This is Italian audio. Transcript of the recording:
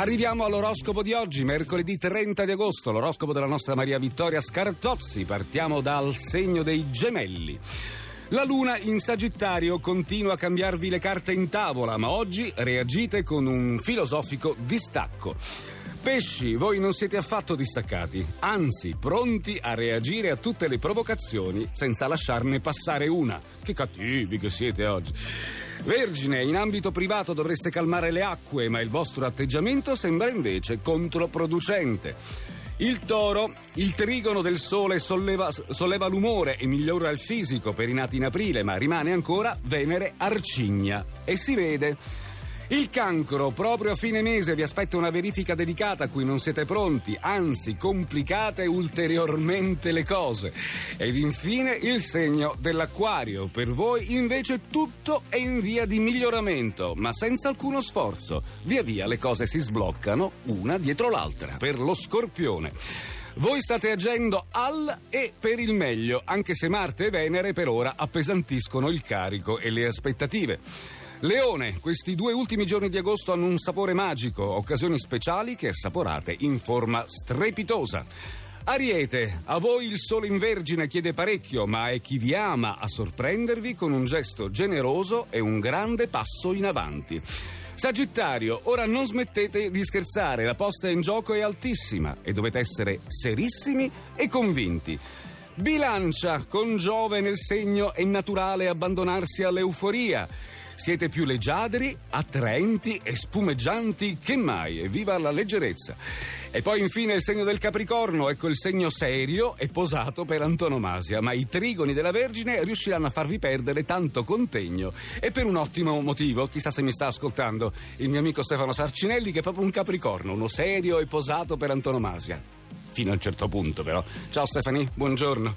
Arriviamo all'oroscopo di oggi, mercoledì 30 di agosto, l'oroscopo della nostra Maria Vittoria Scartozzi. Partiamo dal segno dei gemelli. La luna in Sagittario continua a cambiarvi le carte in tavola, ma oggi reagite con un filosofico distacco. Pesci, voi non siete affatto distaccati, anzi pronti a reagire a tutte le provocazioni senza lasciarne passare una. Che cattivi che siete oggi. Vergine, in ambito privato dovreste calmare le acque, ma il vostro atteggiamento sembra invece controproducente. Il toro, il trigono del sole solleva, solleva, l'umore e migliora il fisico per i nati in aprile, ma rimane ancora Venere arcigna. E si vede. Il cancro, proprio a fine mese vi aspetta una verifica delicata a cui non siete pronti, anzi complicate ulteriormente le cose. Ed infine il segno dell'acquario, per voi invece tutto è in via di miglioramento, ma senza alcuno sforzo. Via via le cose si sbloccano una dietro l'altra. Per lo scorpione. Voi state agendo al e per il meglio, anche se Marte e Venere per ora appesantiscono il carico e le aspettative. Leone, questi due ultimi giorni di agosto hanno un sapore magico, occasioni speciali che assaporate in forma strepitosa. Ariete, a voi il sole in vergine chiede parecchio, ma è chi vi ama a sorprendervi con un gesto generoso e un grande passo in avanti. Sagittario, ora non smettete di scherzare, la posta in gioco è altissima e dovete essere serissimi e convinti. Bilancia, con Giove nel segno è naturale abbandonarsi all'euforia. Siete più leggiadri, attraenti e spumeggianti che mai e viva la leggerezza. E poi infine il segno del Capricorno, ecco il segno serio e posato per antonomasia, ma i trigoni della Vergine riusciranno a farvi perdere tanto contegno e per un ottimo motivo, chissà se mi sta ascoltando il mio amico Stefano Sarcinelli che è proprio un Capricorno, uno serio e posato per antonomasia. Fino a un certo punto però. Ciao Stefani, buongiorno.